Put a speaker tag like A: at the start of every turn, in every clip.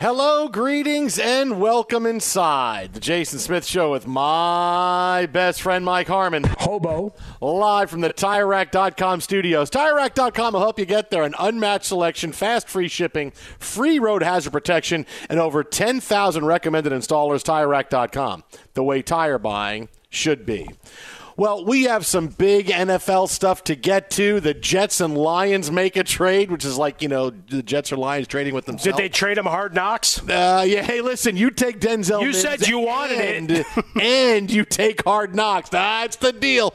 A: Hello, greetings, and welcome inside the Jason Smith Show with my best friend Mike Harmon.
B: Hobo.
A: Live from the TireRack.com studios. TireRack.com will help you get there. An unmatched selection, fast free shipping, free road hazard protection, and over 10,000 recommended installers. TireRack.com. The way tire buying should be. Well, we have some big NFL stuff to get to. The Jets and Lions make a trade, which is like, you know, the Jets or Lions trading with themselves.
B: Did they trade him hard knocks?
A: Uh, yeah, hey, listen, you take Denzel.
B: You
A: Mims
B: said you wanted
A: and,
B: it.
A: and you take hard knocks. That's the deal.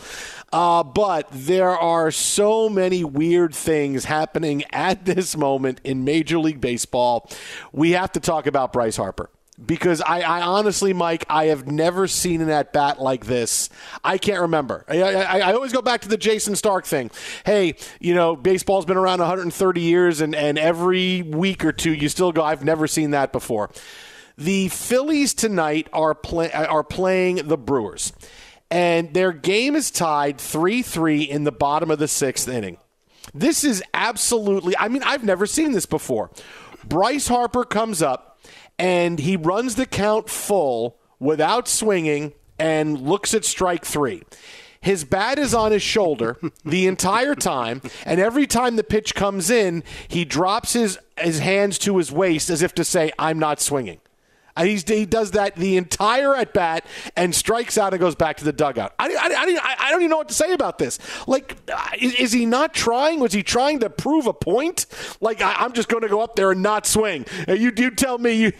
A: Uh, but there are so many weird things happening at this moment in Major League Baseball. We have to talk about Bryce Harper because I, I, honestly, Mike, I have never seen an at bat like this. I can't remember. I, I, I, always go back to the Jayson Stark thing. Hey, you know, baseball's been around 130 years, and, and every week or two you still go, I've never seen that before. The Phillies tonight are, play, are playing the Brewers, and their game is tied 3 3 in the bottom of the sixth inning. This is absolutely, I mean, I've never seen this before. Bryce Harper comes up and he runs the count full without swinging and looks at strike three. His bat is on his shoulder the entire time, and every time the pitch comes in, he drops his, his hands to his waist as if to say, I'm not swinging. He's, he does that the entire at bat and strikes out and goes back to the dugout. I, I, I, I don't even know what to say about this. Like, is, is he not trying? Was he trying to prove a point? Like, I, am just going to go up there and not swing. You do tell me you.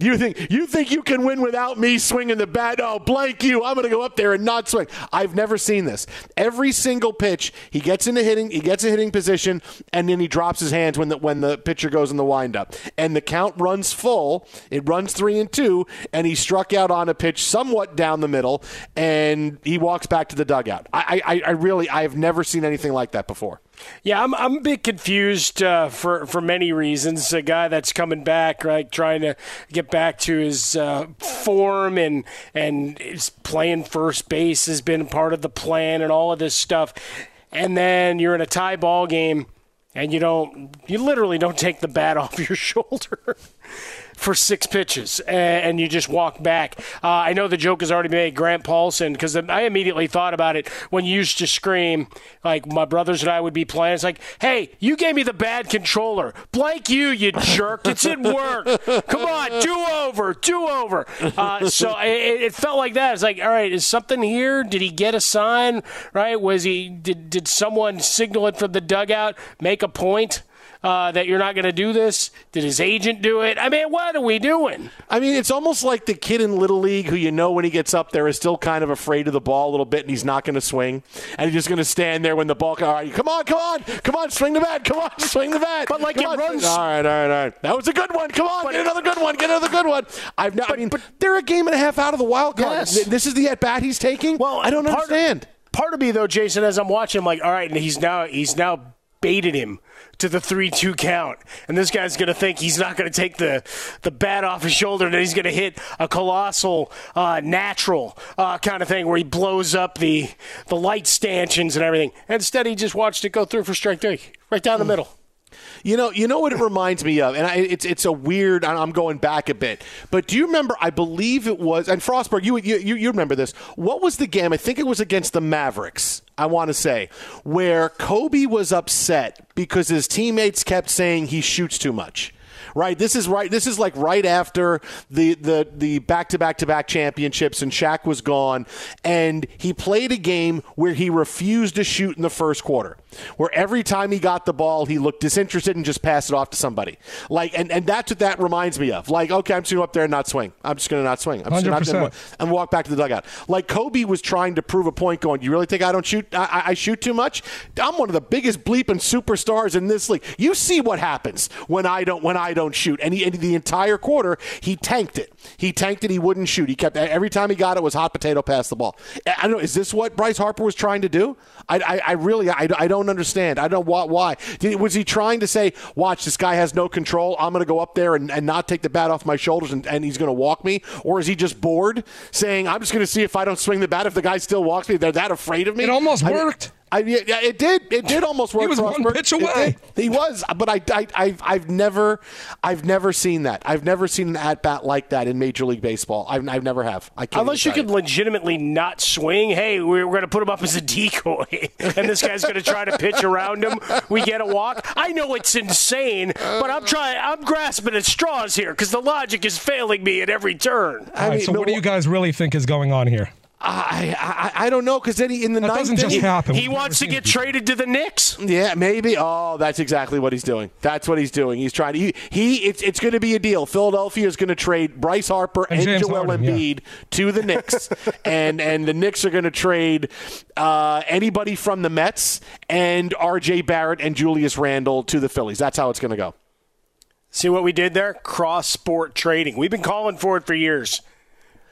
A: You think you think you can win without me swinging the bat? Oh, blank you! I'm going to go up there and not swing. I've never seen this. Every single pitch, he gets into hitting, he gets a hitting position, and then he drops his hands when the when the pitcher goes in the windup, and the count runs full. It runs three and two, and he struck out on a pitch somewhat down the middle, and he walks back to the dugout. I I, I really I have never seen anything like that before.
B: Yeah, I'm, I'm a bit confused uh, for for many reasons. A guy that's coming back, right, trying to get back to his uh, form and and is playing first base has been part of the plan and all of this stuff. And then you're in a tie ball game, and you don't, you literally don't take the bat off your shoulder for six pitches and you just walk back. Uh, I know the joke has already made Grant Paulson because I immediately thought about it when you used to scream like my brothers and I would be playing. It's like, hey, you gave me the bad controller. Blank you, you jerk. It's at work. Come on, do over, do over. Uh, so it, it, felt like that. It's like, all right, is something here? Did he get a sign? Right? Was he? Did did someone signal it from the dugout? Make a point? Uh, that you're not going to do this? Did his agent do it? I mean, what are we doing?
A: I mean, it's almost like the kid in Little League who you know when he gets up there is still kind of afraid of the ball a little bit and he's not going to swing. And he's just going to stand there when the ball, all right, come on, come on, come on, swing the bat, come on, swing the bat.
B: But like
A: come
B: it
A: on.
B: runs.
A: All right, all right, all right. That was a good one. Come on, but, get another good one, get another good one. I've not, but, I mean, but, they're a game and a half out of the wild card.
B: Yes.
A: This is the at bat he's taking? Well, I don't part understand.
B: Of, part of me, though, Jason, as I'm watching, I'm like, all right, and he's now, he's now baited him to the 3-2 count. And this guy's going to think he's not going to take the, the bat off his shoulder and he's going to hit a colossal uh, natural uh, kind of thing where he blows up the, the light stanchions and everything. Instead, he just watched it go through for strike three, right down the middle.
A: You know, you know what it reminds me of, and I, it's it's a weird. I'm going back a bit, but do you remember? I believe it was, and Frostberg, you you you remember this? What was the game? I think it was against the Mavericks. I want to say where Kobe was upset because his teammates kept saying he shoots too much right? This is right. This is like right after the the the back to back to back championships, and Shaq was gone, and he played a game where he refused to shoot in the first quarter, where every time he got the ball, he looked disinterested and just passed it off to somebody. Like, and and that's what that reminds me of. Like, okay, I'm just gonna up there and not swing. I'm just gonna not swing. I'm just
C: not
A: gonna and walk back to the dugout. Like Kobe was trying to prove a point, going, "You really think I don't shoot? I, I shoot too much? I'm one of the biggest bleeping superstars in this league. You see what happens when I don't when I don't." Don't shoot. And, he, and the entire quarter, he tanked it. He tanked it. He wouldn't shoot. He kept every time he got it was hot potato past the ball. I don't know. Is this what Bryce Harper was trying to do? I, I, I really I, I don't understand. I don't know why. Did, was he trying to say, "Watch, this guy has no control. I'm going to go up there and, and not take the bat off my shoulders, and, and he's going to walk me"? Or is he just bored, saying, "I'm just going to see if I don't swing the bat if the guy still walks me"? They're that afraid of me.
C: It almost worked.
A: I, yeah, it did. It did almost work.
C: He was
A: one
C: pitch away.
A: He was, but I, I, I've, I've never, I've never seen that. I've never seen an at bat like that in Major League Baseball. I've, I've never have. I can't
B: Unless you could legitimately not swing. Hey, we're, we're going to put him up as a decoy, and this guy's going to try to pitch around him. We get a walk. I know it's insane, but I'm trying. I'm grasping at straws here because the logic is failing me at every turn.
C: I mean, so, what do you guys really think is going on here?
A: I, I, I don't know because then he in the
C: that
A: ninth
C: doesn't just
A: inning,
C: happen.
B: He wants to get traded to the Knicks.
A: Yeah, maybe. Oh, that's exactly what he's doing. That's what he's doing. He's trying to. He, he it's it's going to be a deal. Philadelphia is going to trade Bryce Harper and,
C: and
A: Joel
C: Harden,
A: Embiid
C: yeah.
A: to the Knicks, and and the Knicks are going to trade uh, anybody from the Mets and R.J. Barrett and Julius Randle to the Phillies. That's how it's going to go.
B: See what we did there? Cross sport trading. We've been calling for it for years.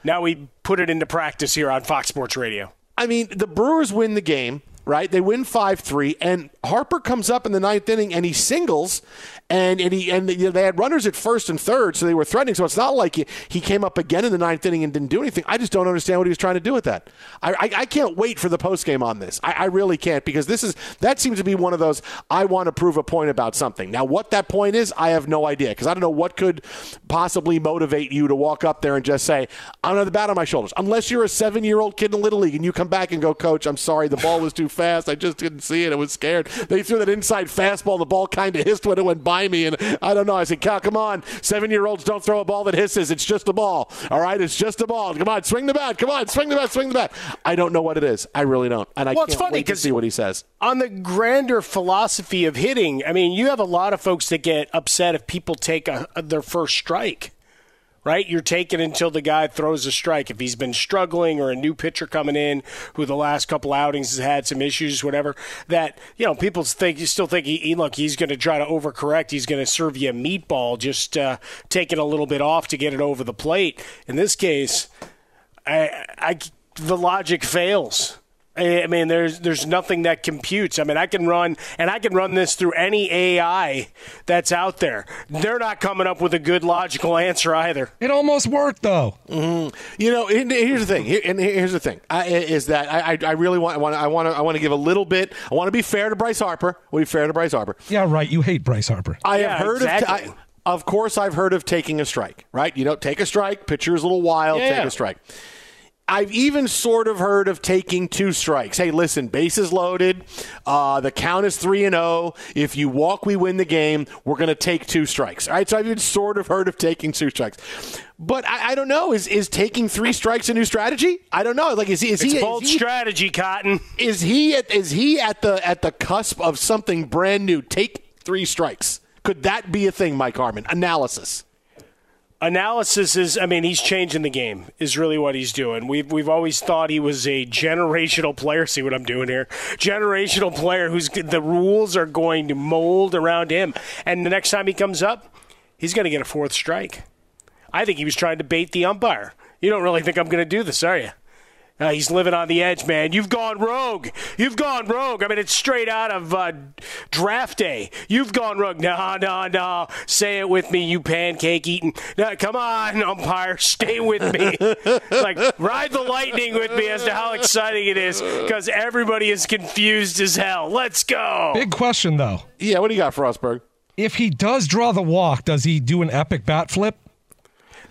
B: Now we put it into practice here on Fox Sports Radio.
A: I mean, the Brewers win the game, right? They win 5 3, and Harper comes up in the ninth inning and he singles, and and he and you know, they had runners at first and third, so they were threatening. So it's not like he, he came up again in the ninth inning and didn't do anything. I just don't understand what he was trying to do with that. I I, I can't wait for the post game on this. I, I really can't because this is that seems to be one of those I want to prove a point about something. Now what that point is, I have no idea because I don't know what could possibly motivate you to walk up there and just say I'm gonna have the bat on my shoulders. Unless you're a seven year old kid in little league and you come back and go, Coach, I'm sorry, the ball was too fast. I just didn't see it. I was scared. They threw that inside fastball. The ball kind of hissed when it went by me, and I don't know. I said, "Come on, seven-year-olds don't throw a ball that hisses. It's just a ball. All right, it's just a ball. Come on, swing the bat. Come on, swing the bat. Swing the bat." I don't know what it is. I really don't, and I
B: well,
A: can't
B: it's funny
A: wait to see what he says.
B: On the grander philosophy of hitting, I mean, you have a lot of folks that get upset if people take a, their first strike right? You're taking until the guy throws a strike. If he's been struggling or a new pitcher coming in who the last couple outings has had some issues, whatever, that, you know, people think, you still think, he, look, he's going to try to overcorrect. He's going to serve you a meatball, just uh, taking a little bit off to get it over the plate. In this case, I, I, the logic fails. I mean, there's there's nothing that computes. I mean, I can run and I can run this through any AI that's out there. They're not coming up with a good logical answer either.
C: It almost worked though.
A: Mm-hmm. You know, and here's the thing. Here, and here's the thing I, is that I, I really want I want I want to I want to give a little bit. I want to be fair to Bryce Harper. We'll be fair to Bryce Harper.
C: Yeah, right. You hate Bryce Harper.
A: I
B: Yeah,
A: have heard
B: exactly.
A: of. T- I, of course, I've heard of taking a strike. Right? You know, take a strike. Pitcher's a little wild.
B: Yeah.
A: Take a strike. I've even sort of heard of taking two strikes. Hey, listen, bases loaded. Uh, the count is three and zero. If you walk, we win the game. We're going to take two strikes. All right. So I've even sort of heard of taking two strikes. But I, I don't know. Is is taking three strikes a new strategy? I don't know. Like, is he? Is
B: It's
A: he?
B: bold
A: is he,
B: strategy, Cotton.
A: is he at is he at the at the cusp of something brand new? Take three strikes. Could that be a thing, Mike Harmon? Analysis.
B: Analysis is I mean he's changing the game is really what he's doing. We've we've always thought he was a generational player. See what I'm doing here? Generational player who's the rules are going to mold around him. And the next time he comes up, he's going to get a fourth strike. I think he was trying to bait the umpire. You don't really think I'm going to do this, are you? Uh, he's living on the edge, man. You've gone rogue. You've gone rogue. I mean, it's straight out of uh, draft day. You've gone rogue. No, no, no. Say it with me, you pancake eating. No, come on, umpire. Stay with me. like, ride the lightning with me as to how exciting it is because everybody is confused as hell. Let's go.
C: Big question though.
A: Yeah. What do you got, Frostberg?
C: If he does draw the walk, does he do an epic bat flip?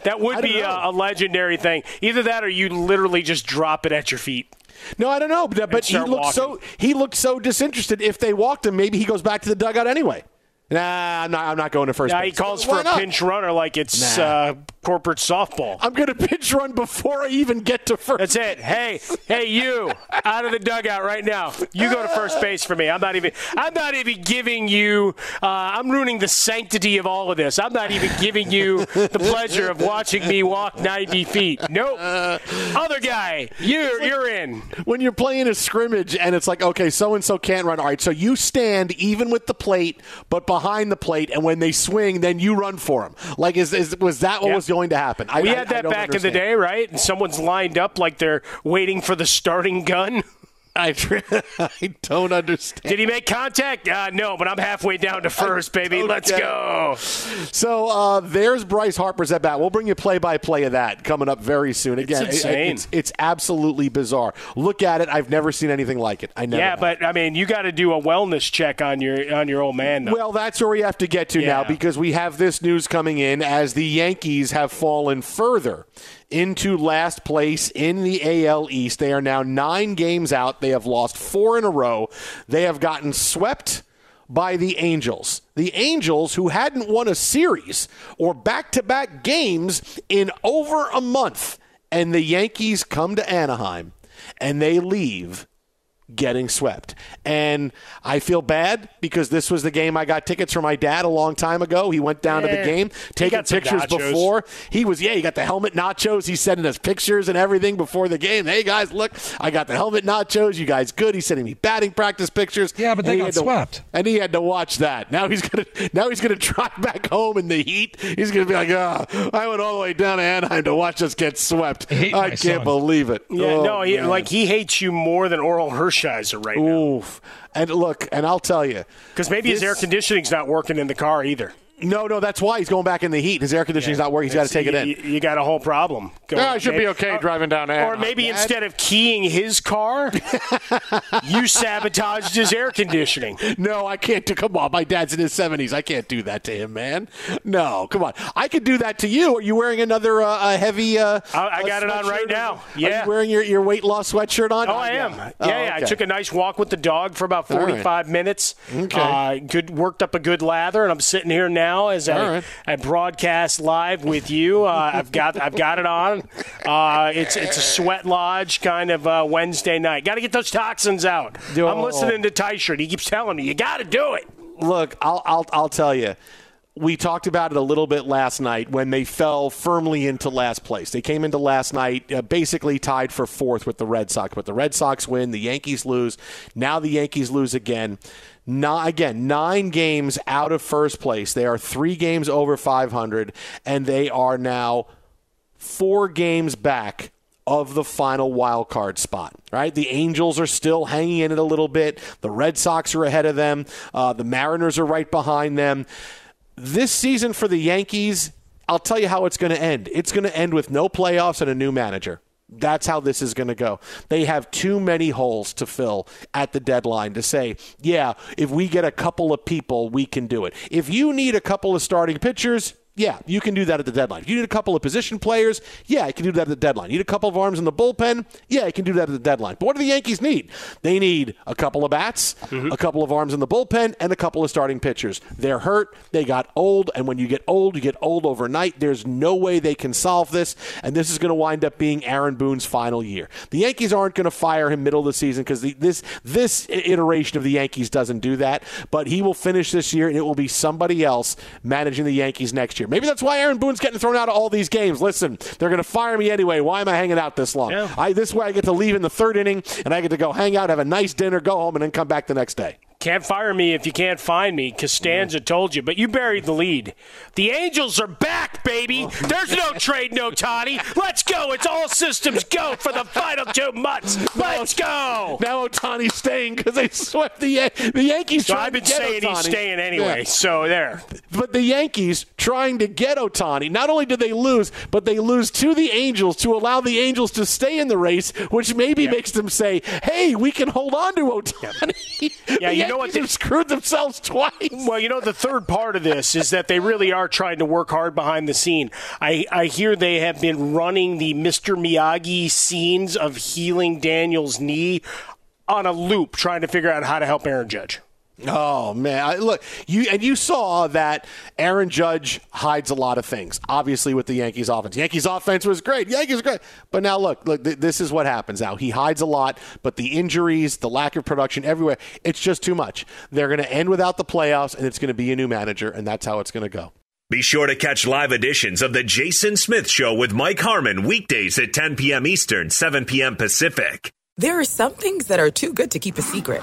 B: That would be a, a legendary thing. Either that or you literally just drop it at your feet.
A: No, I don't know. But, but he looked so he looked so disinterested. If they walked him, maybe he goes back to the dugout anyway. Nah, I'm not. I'm not going to first. Base.
B: he calls for a
A: not?
B: pinch runner like it's
A: Nah.
B: uh, corporate softball.
A: I'm going to pinch run before I even get to first.
B: That's it. Hey, hey, you out of the dugout right now. You go to first base for me. I'm not even. I'm not even giving you. Uh, I'm ruining the sanctity of all of this. I'm not even giving you the pleasure of watching me walk 90 feet. Nope. Other guy, you you're in.
A: when you're playing a scrimmage and it's like, okay, so and so can't run. All right, so you stand even with the plate, but behind the plate, and when they swing, then you run for them. Like, is, is was that what was going to happen? I,
B: We
A: I-
B: had that back in the day, right? And someone's lined up like they're waiting for the starting gun.
A: I, I don't understand.
B: Did he make contact? Uh, no, but I'm halfway down to first, baby. Let's
A: it.
B: go.
A: So uh, there's Bryce Harper's at bat. We'll bring you play by play of that coming up very soon. Again, it-
B: insane.
A: it's, it's absolutely bizarre. Look at it. I've never seen anything like it. I never.
B: Yeah,
A: have.
B: but I mean, you got to do a wellness check on your on your old man. Though.
A: Well, that's where we have to get to now because we have this news coming in as the Yankees have fallen further into last place in the AL East. They are now nine games out. They have lost four in a row. They have gotten swept by the Angels. The Angels, who hadn't won a series or back to back games in over a month. And the Yankees come to Anaheim and they leave getting swept. And I feel bad because this was the game I got tickets for my dad a long time ago. He went down to the game,
B: he
A: taking pictures before. He was, yeah, he got the helmet nachos. He's sending us pictures and everything before the game. Hey, guys, look, I got the helmet nachos. You guys good. He's sending me batting practice pictures.
C: Yeah, but they
A: he
C: got
A: had to-
C: swept.
A: and he had to watch that. Now he's gonna now he's gonna drive back home in the heat. He's gonna be like, oh, I went all the way down to Anaheim to watch us get swept.
C: I
A: I can't
C: son."
A: believe it.
B: yeah,
A: Oh,
B: no, he, like he hates you more than Orel Hershiser right now.
A: Oof. And look, and I'll tell you,
B: Because maybe his air conditioning's not working in the car either.
A: No, no, that's why he's going back in the heat. His air conditioning's not working. He's got to take it in.
B: You, you got a whole problem. going
A: Yeah, I
B: on.
A: should be okay
B: Or-
A: driving down
B: Or maybe
A: Dad.
B: instead of keying his car, you sabotaged his air conditioning.
A: No, I can't do. Come on, my dad's in his seventies. I can't do that to him, man. No, come on. I could do that to you. Are you wearing another uh, a heavy? Uh,
B: I- I
A: uh,
B: got it on right
A: sweatshirt?
B: now.
A: Are
B: Yeah.
A: you wearing your, your weight loss sweatshirt on?
B: Oh, I am. Yeah,
A: Oh,
B: yeah. I took a nice walk with the dog for about
A: All right.
B: 45 minutes.
A: Okay.
B: Uh, good, worked up a good lather, and I'm sitting here now as I,
A: right.
B: I broadcast live with you. Uh, I've got I've got it on. Uh, it's it's a sweat lodge kind of uh, Wednesday night. Got to get those toxins out. I'm listening to Tyshirt. He keeps telling me you got to do it.
A: Look, I'll, I'll, I'll tell you. We talked about it a little bit last night when they fell firmly into last place. They came into last night uh, basically tied for fourth with the Red Sox, but the Red Sox win, the Yankees lose. Now the Yankees lose again. Not, again, nine games out of first place. They are three games over 500, and they are now four games back of the final wild card spot. Right, the Angels are still hanging in it a little bit. The Red Sox are ahead of them. Uh, the Mariners are right behind them. This season for the Yankees, I'll tell you how it's going to end. It's going to end with no playoffs and a new manager. That's how this is going to go. They have too many holes to fill at the deadline to say, yeah, if we get a couple of people, we can do it. If you need a couple of starting pitchers, yeah, you can do that at the deadline. If you need a couple of position players, yeah, you can do that at the deadline. You need a couple of arms in the bullpen, yeah, you can do that at the deadline. But what do the Yankees need? They need a couple of bats, mm-hmm. a couple of arms in the bullpen, and a couple of starting pitchers. They're hurt. They got old, and when you get old, you get old overnight. There's no way they can solve this, and this is going to wind up being Aaron Boone's final year. The Yankees aren't going to fire him middle of the season because this this iteration of the Yankees doesn't do that. But he will finish this year, and it will be somebody else managing the Yankees next year. Maybe that's why Aaron Boone's getting thrown out of all these games. Listen, they're going to fire me anyway. Why am I hanging out this long? Yeah. I, this way I get to leave in the third inning and I get to go hang out, have a nice dinner, go home, and then come back the next day.
B: Can't fire me if you can't find me. Costanza told you, but you buried the lead. The Angels are back, baby. Oh, There's no trade, no Toddy. Let's go. It's all systems go for the final two months. Let's go.
A: Now Ohtani's staying because they swept the the Yankees.
B: So I've been saying
A: Ohtani.
B: he's staying anyway. Yeah. So there.
A: But the Yankees trying to get Ohtani. Not only did they lose, but they lose to the Angels to allow the Angels to stay in the race, which maybe yep. makes them say, "Hey, we can hold on to Ohtani."
B: Yep. Yeah, you know what?
A: They've screwed themselves twice.
B: Well, you know, the third part of this is that they really are trying to work hard behind the scene. I, I hear they have been running the Mr. Miyagi scenes of healing Daniel's knee on a loop, trying to figure out how to help Aaron Judge.
A: Oh man, I, look you and you saw that Aaron Judge hides a lot of things. Obviously, with the Yankees offense, Yankees offense was great. Yankees great, but now look, look, th- this is what happens. Now he hides a lot, but the injuries, the lack of production everywhere, it's just too much. They're going to end without the playoffs, and it's going to be a new manager, and that's how it's going to go.
D: Be sure to catch live editions of the Jason Smith Show with Mike Harmon weekdays at 10 p.m. Eastern, 7 p.m. Pacific.
E: There are some things that are too good to keep a secret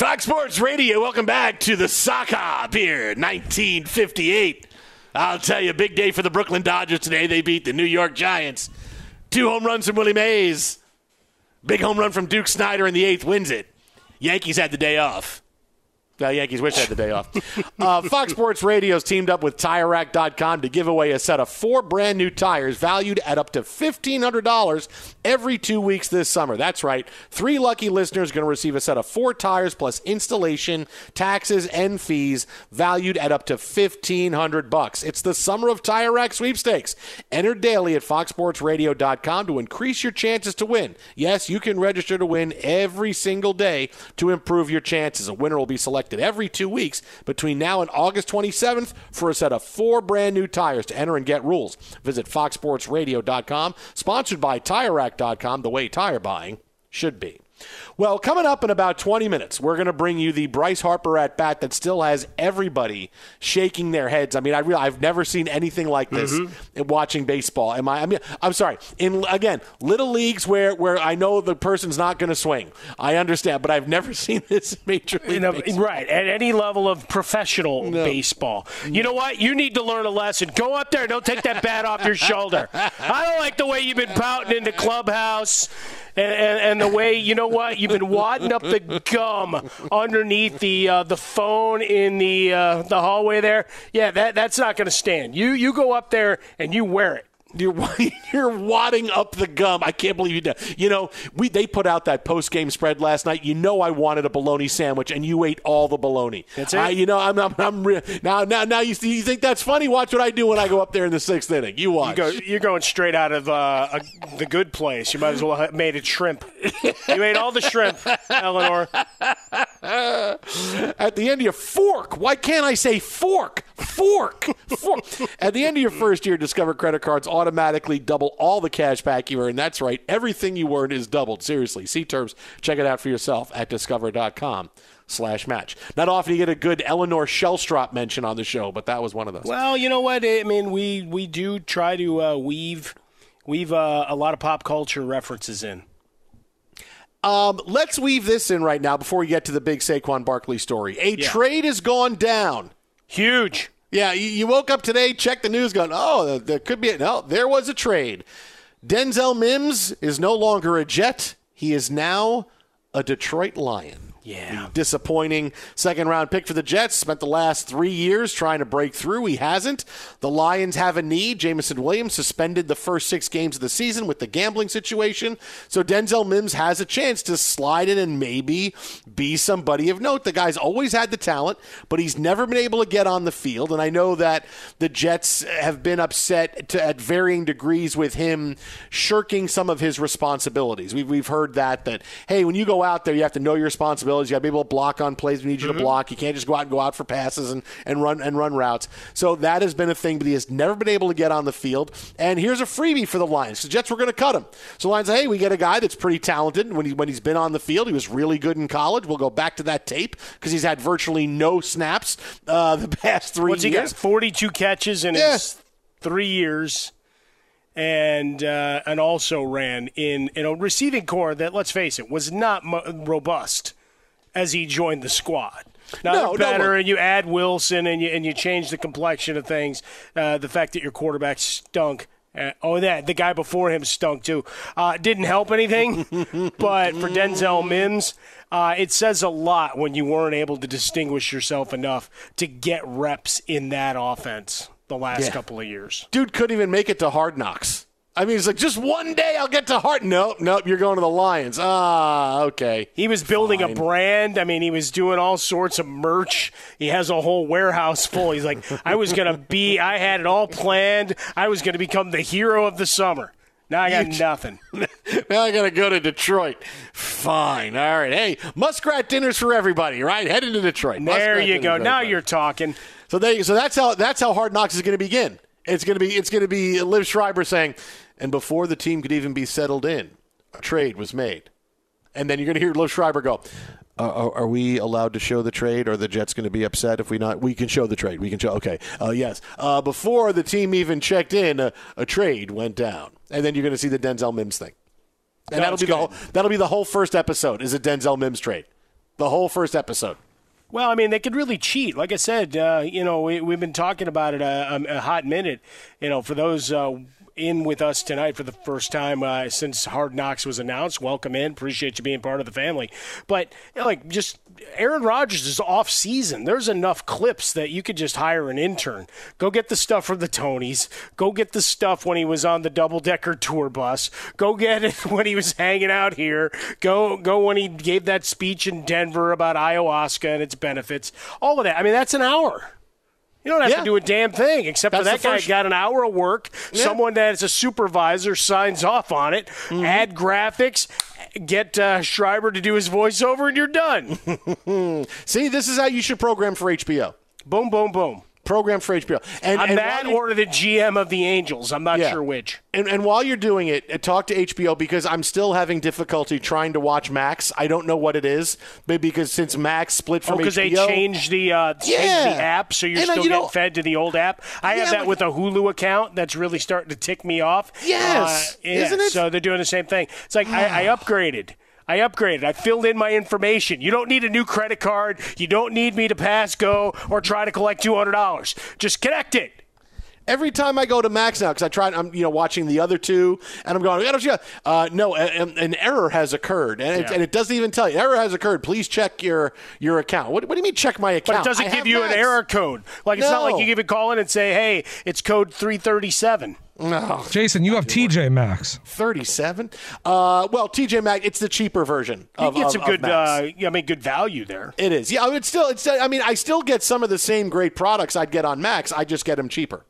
A: Fox Sports Radio, welcome back to the Sock here, 1958. I'll tell you, big day for the Brooklyn Dodgers today. They beat the New York Giants. Two home runs from Willie Mays. Big home run from Duke Snider in the eighth wins it. Yankees had the day off. The Yankees wish they had the day off. Uh, Fox Sports Radio's teamed up with TireRack.com to give away a set of four brand new tires valued at up to $1,500 every two weeks this summer. That's right. Three lucky listeners are going to receive a set of four tires plus installation, taxes, and fees valued at up to 1500 bucks. It's the Summer of Tire Rack sweepstakes. Enter daily at foxsportsradio.com to increase your chances to win. Yes, you can register to win every single day to improve your chances. A winner will be selected every two weeks between now and August 27th for a set of four brand new tires. To enter and get rules, visit foxsportsradio.com. Sponsored by TireRack.com, the way tire buying should be. Well, coming up in about 20 minutes, we're going to bring you the Bryce Harper at bat that still has everybody shaking their heads. I mean, I really, I've never seen anything like this mm-hmm. in watching baseball. Am I? I mean, I'm sorry. In again, little leagues where where I know the person's not going to swing, I understand, but I've never seen this major league baseball.
B: right at any level of professional baseball. You know what? You need to learn a lesson. Go up there. Don't take that bat off your shoulder. I don't like the way you've been pouting in the clubhouse. And, and, and the way you know what you've been wadding up the gum underneath the uh, the phone in the uh, the hallway there, yeah, that that's not going to stand. You you go up there and you wear it.
A: You're you're wadding up the gum. I can't believe you did. You know, we they put out that post game spread last night. You know, I wanted a bologna sandwich, and you ate all the bologna.
B: That's it?
A: I, you know, I'm I'm, I'm re- now now now you you think that's funny? Watch what I do when I go up there in the sixth inning. You watch.
B: You go, you're going straight out of uh, a, the good place. You might as well have made it shrimp. you ate all the shrimp, Eleanor.
A: At the end of your fork, why can't I say fork? Fork, fork. At the end of your first year, Discover credit cards automatically double all the cash back you earn. That's right, everything you earn is doubled. Seriously, see terms. Check it out for yourself at discover.com slash match. Not often you get a good Eleanor Shellstrop mention on the show, but that was one of those.
B: Well, you know what? I mean, we we do try to uh, weave weave uh, a lot of pop culture references in.
A: Um, let's weave this in right now before we get to the big Saquon Barkley story. A trade has gone down.
B: Huge.
A: Yeah, you, woke up today, checked the news, going, oh, there could be a, no. There was a trade. Denzel Mims is no longer a Jet. He is now a Detroit Lion.
B: Yeah.
A: Disappointing second round pick for the Jets. Spent the last three years trying to break through. He hasn't. The Lions have a need. Jameson Williams suspended the first six games of the season with the gambling situation. So Denzel Mims has a chance to slide in and maybe be somebody of note. The guy's always had the talent, but he's never been able to get on the field. And I know that the Jets have been upset to, at varying degrees with him shirking some of his responsibilities. We've, we've heard that, that, hey, when you go out there, you have to know your responsibilities. You got to be able to block on plays. We need you to block. You can't just go out and go out for passes and, and run and run routes. So that has been a thing, but he has never been able to get on the field. And here's a freebie for the Lions. The Jets were going to cut him. So Lions say, hey, we get a guy that's pretty talented. When he when he's been on the field, he was really good in college. We'll go back to that tape because he's had virtually no snaps uh, the past three
B: What's he
A: years.
B: got? 42 catches in
A: Yeah.
B: his three years, and uh, and also ran in in a receiving corps that, let's face it, was not mo- robust as he joined the squad. Now
A: No,
B: they're
A: no,
B: better, and you add Wilson, and you and you change the complexion of things. Uh, the fact that your quarterback stunk. Uh, oh, that the guy before him stunk too. Uh, didn't help anything, but for Denzel Mims, uh, it says a lot when you weren't able to distinguish yourself enough to get reps in that offense the last
A: Yeah.
B: couple of years.
A: Dude couldn't even make it to Hard Knocks. I mean, it's like just one day I'll get to Hard. Nope, nope. You're going to the Lions. Ah, okay.
B: He was building
A: Fine.
B: a brand. I mean, he was doing all sorts of merch. He has a whole warehouse full. He's like, I was going to be, I had it all planned. I was going to become the hero of the summer. Now I got
A: You-
B: nothing.
A: now I gotta go to Detroit. Fine. All right. Hey, muskrat dinners for everybody, right? Heading to Detroit.
B: There
A: Muskrat
B: you go. Now
A: everybody.
B: you're talking.
A: So they so that's how that's how Hard Knocks is going to begin. It's going to be it's going to be Liev Schreiber saying, and before the team could even be settled in, a trade was made, and then you're going to hear Liev Schreiber go. are, are we allowed to show the trade, or the Jets going to be upset if we not? We can show the trade. We can show. Okay, uh, yes. Uh, before the team even checked in, a, a trade went down, and then you're going to see the Denzel Mims thing, and
B: No,
A: that'll be the whole. That'll be the whole first episode. Is a Denzel Mims trade? The whole first episode.
B: Well, I mean, they could really cheat. Like I said, uh, you know, we, we've been talking about it a, a, a hot minute. You know, for those uh, in with us tonight for the first time uh, since Hard Knocks was announced, welcome in. Appreciate you being part of the family. But like, just Aaron Rodgers is off season. There's enough clips that you could just hire an intern. Go get the stuff from the Tonys. Go get the stuff when he was on the double decker tour bus. Go get it when he was hanging out here. Go go when he gave that speech in Denver about ayahuasca and its benefits. All of that. I mean, that's an hour. You don't have
A: Yeah.
B: to do a damn thing except for that guy
A: first-
B: got an hour of work.
A: Yeah.
B: Someone that is a supervisor signs off on it.
A: Mm-hmm.
B: Add graphics. Get uh, Schreiber to do his voiceover, and you're done.
A: See, this is how you should program for HBO.
B: boom, boom, boom.
A: Program for HBO. And,
B: I'm
A: and
B: that
A: you-
B: or the GM of the Angels. I'm not
A: Yeah.
B: sure which.
A: And, and while you're doing it, uh, talk to HBO because I'm still having difficulty trying to watch Max. I don't know what it is, but because since Max split from
B: Oh, because they changed the uh, changed
A: Yeah.
B: the app, so you're
A: And, uh,
B: still
A: you
B: getting
A: know-
B: fed to the old app. I
A: Yeah,
B: have that with a Hulu account. That's really starting to tick me off.
A: Yes.
B: Uh, yeah,
A: Isn't it?
B: So they're doing the same thing. It's like I, I upgraded. I upgraded. I filled in my information. You don't need a new credit card. You don't need me to pass go or try to collect two hundred dollars. Just connect it.
A: Every time I go to Max now, because I tried, I'm you know watching the other two, and I'm going, "I don't you-" uh, no, a- a- an error has occurred, and, it, and it doesn't even tell you error has occurred. Please check your your account. What, what do you mean check my account?
B: But it doesn't
A: I
B: give you
A: Max.
B: an error code. Like it's not like you give a call in and say, "Hey, it's code 337."
A: No,
C: Jason, you have TJ Maxx.
A: 37. Uh, well, TJ Maxx, it's the cheaper version.
B: You
A: Of,
B: get
A: of-
B: some
A: of
B: good,
A: Max.
B: uh, I mean, good value there.
A: It is. Yeah, it's still. It's. I mean, I still get some of the same great products I'd get on Max. I just get them cheaper.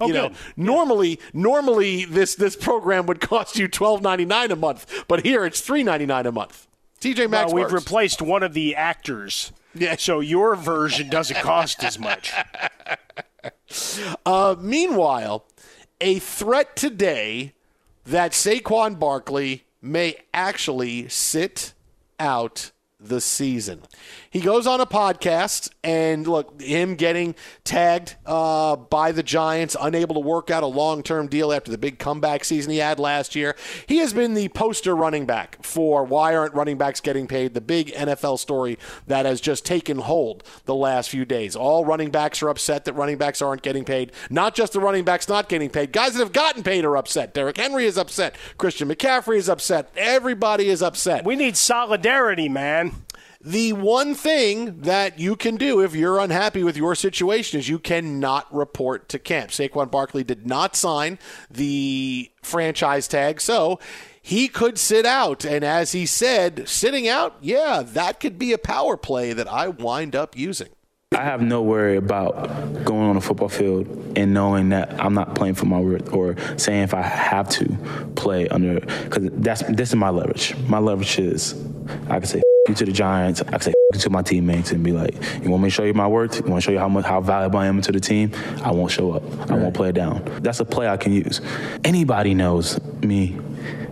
B: Oh,
A: you know,
B: good.
A: normally, normally this this program would cost you twelve ninety nine a month, but here it's three ninety nine a month. TJ Maxx
B: Well, we've
A: works.
B: replaced one of the actors.
A: Yeah.
B: So your version doesn't cost as much.
A: Uh, meanwhile, a threat today that Saquon Barkley may actually sit out the season. He goes on a podcast, and look, him getting tagged uh, by the Giants, unable to work out a long term deal after the big comeback season he had last year. He has been the poster running back for why aren't running backs getting paid? The big NFL story that has just taken hold the last few days. All running backs are upset that running backs aren't getting paid. Not just the running backs not getting paid. Guys that have gotten paid are upset. Derrick Henry is upset. Christian McCaffrey is upset. Everybody is upset.
B: We need solidarity, man.
A: The one thing that you can do if you're unhappy with your situation is you cannot report to camp. Saquon Barkley did not sign the franchise tag, so he could sit out. And as he said, sitting out, yeah, that could be a power play that I wind up using.
F: I have no worry about going on a football field and knowing that I'm not playing for my worth or saying if I have to play under because that's this is my leverage. My leverage is I can say "F- you to the Giants. I can say you to my teammates and be like, you want me to show you my worth? You want to show you how much how valuable I am to the team? I won't show up. I won't play it down. That's a play I can use. Anybody knows me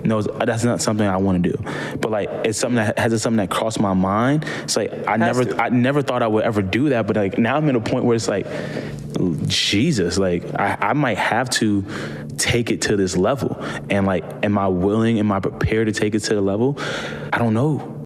F: knows that's not something I want to do. But like it's something that has it something that crossed my mind. It's like I never I never thought I would ever do that. But like now I'm in a point where it's like Jesus, like I, I might have to take it to this level. And like, am I willing? Am I prepared to take it to the level? I don't know.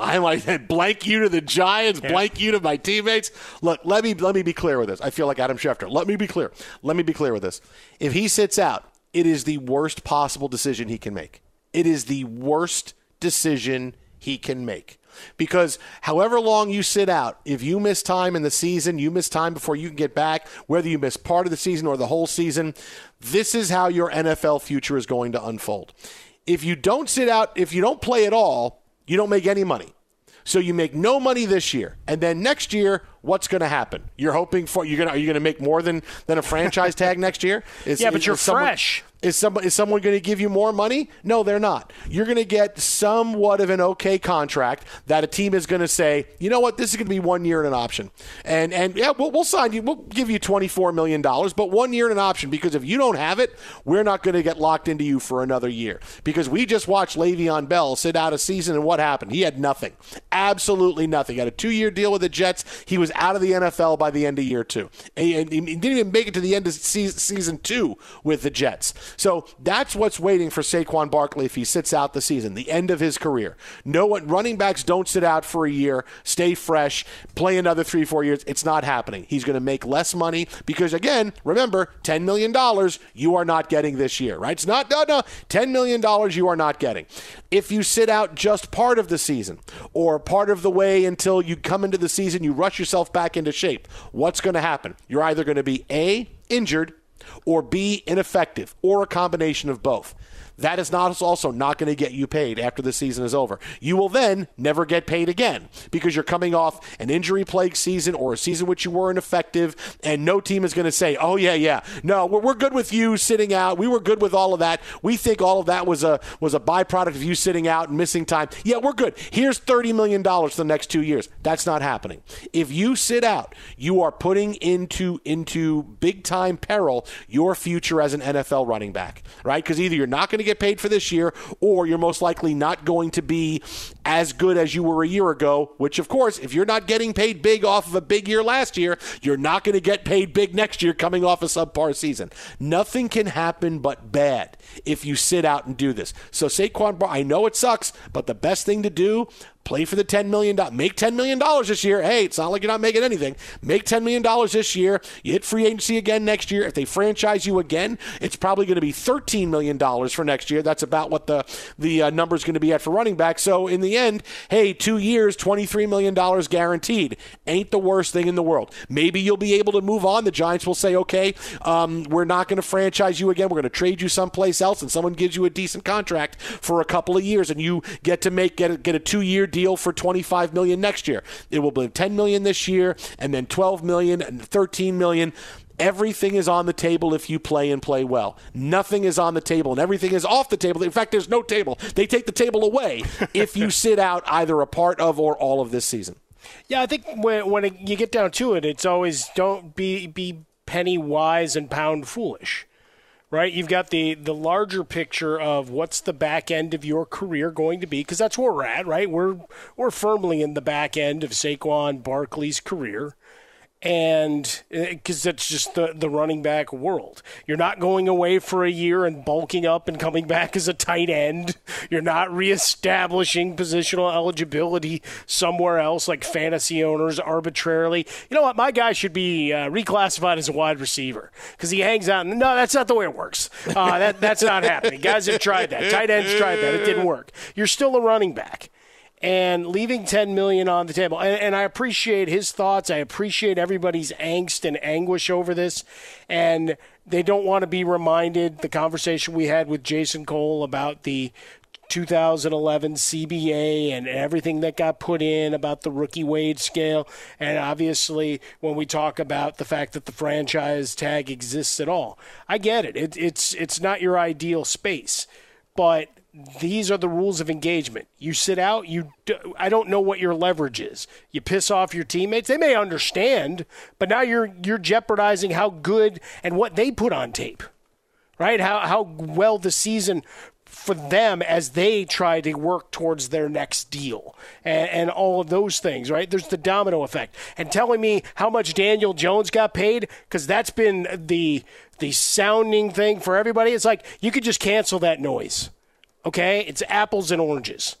A: I might blank you to the Giants, blank you to my teammates. Look, let me let me be clear with this. I feel like Adam Schefter. Let me be clear. Let me be clear with this. If he sits out, it is the worst possible decision he can make. It is the worst decision he can make. Because however long you sit out, if you miss time in the season, you miss time before you can get back, whether you miss part of the season or the whole season, this is how your NFL future is going to unfold. If you don't sit out, if you don't play at all, you don't make any money. So you make no money this year, and then next year, what's going to happen? You're hoping for you're going to are you going to make more than than a franchise tag next year? Is-
B: Yeah, but
A: is-
B: you're
A: is
B: fresh.
A: Is, some, is someone going to give you more money? No, they're not. You're going to get somewhat of an okay contract that a team is going to say, you know what, this is going to be one year and an option. And, and yeah, we'll, we'll sign you, we'll give you $24 million, but one year and an option because if you don't have it, we're not going to get locked into you for another year. Because we just watched Le'Veon Bell sit out a season, and what happened? He had nothing. Absolutely nothing. He had a two year deal with the Jets. He was out of the NFL by the end of year two. And he didn't even make it to the end of season two with the Jets. So that's what's waiting for Saquon Barkley if he sits out the season, the end of his career. No one, running backs don't sit out for a year, stay fresh, play another three, four years. It's not happening. He's going to make less money because, again, remember, $10 million you are not getting this year, right? It's not, no, no, $10 million you are not getting. If you sit out just part of the season or part of the way until you come into the season, you rush yourself back into shape, what's going to happen? You're either going to be A, injured, or B, ineffective, or a combination of both. That is not also not going to get you paid after the season is over. You will then never get paid again because you're coming off an injury plagued season or a season which you were ineffective, and no team is going to say, "Oh yeah, yeah, no, we're, we're good with you sitting out. We were good with all of that. We think all of that was a was a byproduct of you sitting out and missing time. Yeah, we're good. Here's thirty million dollars for the next two years. That's not happening. If you sit out, you are putting into into big time peril your future as an NFL running back, right? Because either you're not going to to get paid for this year, or you're most likely not going to be as good as you were a year ago, which, of course, if you're not getting paid big off of a big year last year, you're not going to get paid big next year coming off a subpar season. Nothing can happen but bad if you sit out and do this. So, Saquon, I know it sucks, but the best thing to do play for the $10 million, make $10 million this year. Hey, it's not like you're not making anything. Make $10 million this year. You hit free agency again next year. If they franchise you again, it's probably going to be $13 million for next year. That's about what the, the uh, number is going to be at for running back. So in the end, hey, two years, $23 million guaranteed. Ain't the worst thing in the world. Maybe you'll be able to move on. The Giants will say, okay, um, we're not going to franchise you again. We're going to trade you someplace else, and someone gives you a decent contract for a couple of years, and you get to make get a, get a two year deal for 25 million next year. It will be 10 million this year and then 12 million and 13 million. Everything is on the table if you play and play well. Nothing is on the table and everything is off the table. In fact, there's no table. They take the table away if you sit out either a part of or all of this season.
B: Yeah, I think when, when it, you get down to it, it's always don't be be penny wise and pound foolish right? You've got the the larger picture of what's the back end of your career going to be because that's where we're at, right? We're we're firmly in the back end of Saquon Barkley's career and because uh, it's just the, the running back world. You're not going away for a year and bulking up and coming back as a tight end. You're not reestablishing positional eligibility somewhere else like fantasy owners arbitrarily. You know what? My guy should be uh, reclassified as a wide receiver because he hangs out. No, that's not the way it works. Uh, that, that's not happening. Guys have tried that. Tight ends tried that. It didn't work. You're still a running back and leaving 10 million on the table. And, and, I appreciate his thoughts. I appreciate everybody's angst and anguish over this. And they don't want to be reminded the conversation we had with Jason Cole about the 2011 CBA and everything that got put in about the rookie wage scale. And obviously, when we talk about the fact that the franchise tag exists at all, I get it. it it's it's not your ideal space, but these are the rules of engagement. You sit out, you do, I don't know what your leverage is. You piss off your teammates, they may understand, but now you're you're jeopardizing how good and what they put on tape. Right? How how well the season for them as they try to work towards their next deal and, and, all of those things, right? There's the domino effect. And telling me how much Daniel Jones got paid, because that's been the the sounding thing for everybody. It's like you could just cancel that noise. Okay? It's apples and oranges.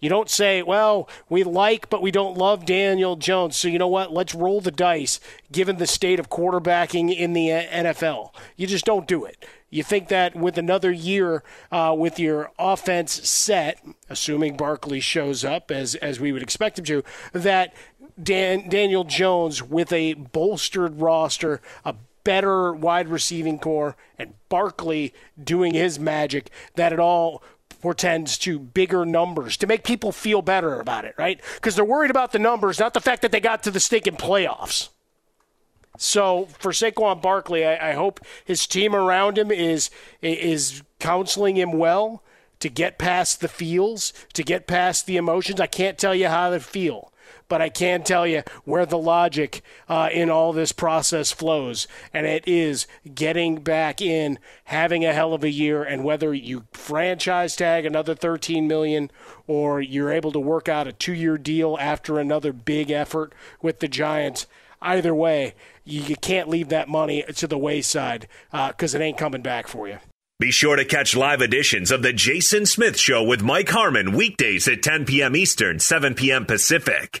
B: You don't say, well, we like, but we don't love Daniel Jones. So you know what? Let's roll the dice given the state of quarterbacking in the NFL. You just don't do it. You think that with another year uh, with your offense set, assuming Barkley shows up as, as we would expect him to, that Dan, Daniel Jones with a bolstered roster, a better wide receiving corps, and Barkley doing his magic, that it all portends to bigger numbers to make people feel better about it, right? Because they're worried about the numbers, not the fact that they got to the stinking playoffs. So for Saquon Barkley, I, I hope his team around him is is counseling him well to get past the feels, to get past the emotions. I can't tell you how to feel, but I can tell you where the logic uh, in all this process flows, and it is getting back in, having a hell of a year, and whether you franchise tag another 13 million or you're able to work out a two-year deal after another big effort with the Giants. Either way, you can't leave that money to the wayside because uh, it ain't coming back for you.
D: Be sure to catch live editions of The Jason Smith Show with Mike Harmon weekdays at 10 p.m. Eastern, 7 p.m. Pacific.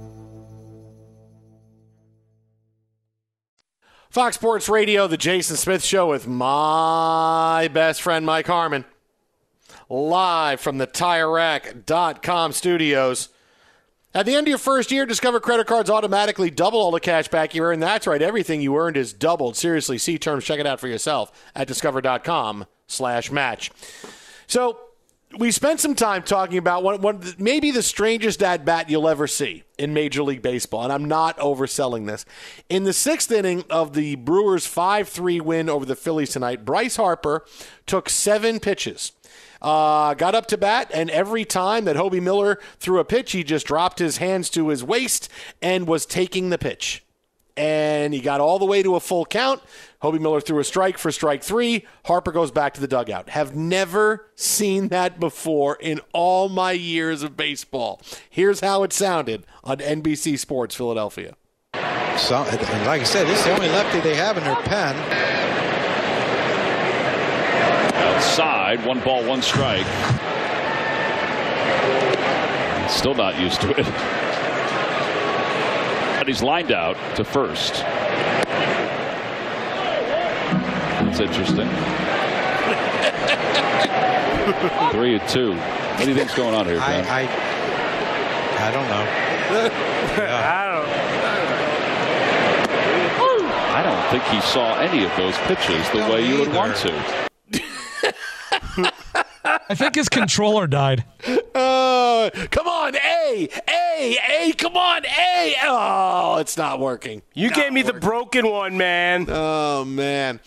A: Fox Sports Radio, the Jason Smith Show with my best friend Mike Harmon. Live from the TireRack.com studios. At the end of your first year, Discover credit cards automatically double all the cash back you earn. That's right, everything you earned is doubled. Seriously, see terms, check it out for yourself at discover.com slash match. So we spent some time talking about one, one maybe the strangest at bat you'll ever see in Major League Baseball, and I'm not overselling this. In the sixth inning of the Brewers' 5 3 win over the Phillies tonight, Bryce Harper took seven pitches. Uh, got up to bat, and every time that Hoby Milner threw a pitch, he just dropped his hands to his waist and was taking the pitch and he got all the way to a full count. Hoby Milner threw a strike for strike three. Harper goes back to the dugout. Have never seen that before in all my years of baseball. Here's how it sounded on NBC Sports Philadelphia.
G: So, like I said, this is the only lefty they have in their pen.
H: Outside, one ball, one strike. Still not used to it. But he's lined out to first. That's interesting. Three and two. What do you think's going on here, John?
G: I, I, I don't know.
H: I don't think he saw any of those pitches the way you would want to.
C: I think his controller died.
A: Uh, come on, A, A, A, come on, A. Oh, it's not working.
B: You gave me the broken one, man.
A: Oh man.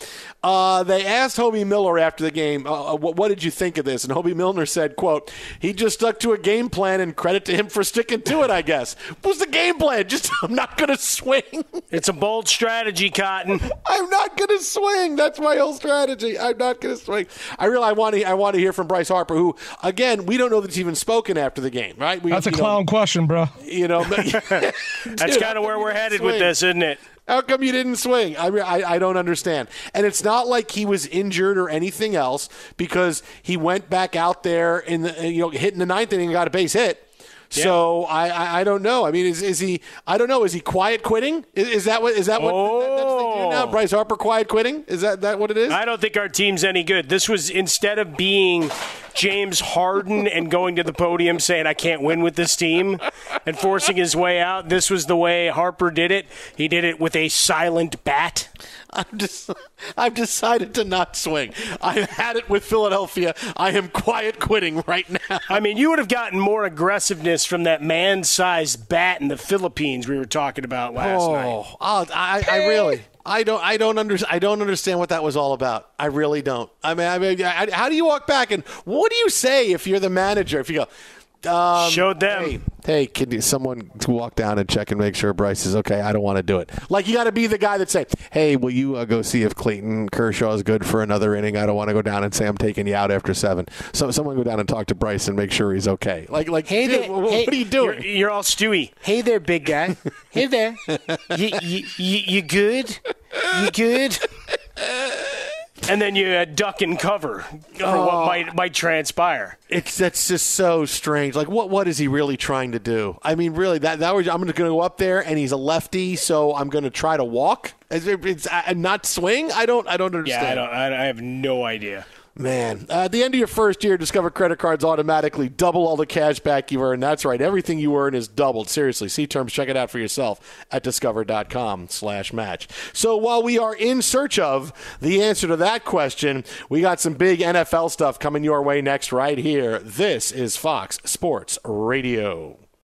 A: Uh, they asked Hoby Milner after the game, uh, what, what did you think of this? And Hoby Milner said, "quote He just stuck to a game plan, and credit to him for sticking to it. I guess. What was the game plan? Just I'm not going to swing.
B: It's a bold strategy, Cotton.
A: I'm not going to swing. That's my whole strategy. I'm not going to swing. I really I want to I want to hear from Bryce Harper, who again we don't know that he's even spoken after the game, right? We,
C: That's a clown
A: Know,
C: question, bro.
A: you know,
B: That's kind of where we're headed with this, isn't it?
A: How come you didn't swing? I, I I don't understand. And it's not like he was injured or anything else because he went back out there in the you know hitting the ninth inning and got a base hit. So I, I I don't know. I mean, is is he? I don't know. Is he quiet quitting? Is, is that what? Is that what? that- that's the now? Oh. Bryce Harper quiet quitting? Is that that what it is?
B: I don't think our team's any good. This was instead of being James Harden and going to the podium saying I can't win with this team and forcing his way out. This was the way Harper did it. He did it with a silent bat.
A: I'm just I've decided to not swing. I've had it with Philadelphia. I am quiet quitting right now.
B: I mean, you would have gotten more aggressiveness from that man-sized bat in the Philippines we were talking about last
A: oh,
B: night.
A: oh, I, I really. I don't. I don't under, I don't understand what that was all about. I really don't. I mean, I mean, I, how do you walk back and what do you say if you're the manager? If you go, um,
B: Showed them.
A: Hey, hey, can you, someone walk down and check and make sure Bryce is okay? I don't want to do it. Like you got to be the guy that say, "Hey, will you uh, go see if Clayton Kershaw is good for another inning?" I don't want to go down and say I'm taking you out after seven. So someone go down and talk to Bryce and make sure he's okay. Like, like,
B: Hey
A: dude,
B: there,
A: wh-
B: hey,
A: what are you doing?
B: You're, you're all Stewie. Hey there, big guy. hey there. You, you, you, you good? You good? And then you uh, duck and cover for what might might transpire.
A: It's that's just so strange. Like, what what is he really trying to do? I mean, really, that that was I'm going to go up there, and he's a lefty, so I'm going to try to walk. It's, it's uh, not swing. I don't I don't understand.
B: Yeah, I don't. I, I have no idea.
A: Man, uh, at the end of your first year, Discover credit cards automatically double all the cash back you earn. That's right. Everything you earn is doubled. Seriously. See terms. Check it out for yourself at discover.com slash match. So while we are in search of the answer to that question, we got some big NFL stuff coming your way next right here. This is Fox Sports Radio.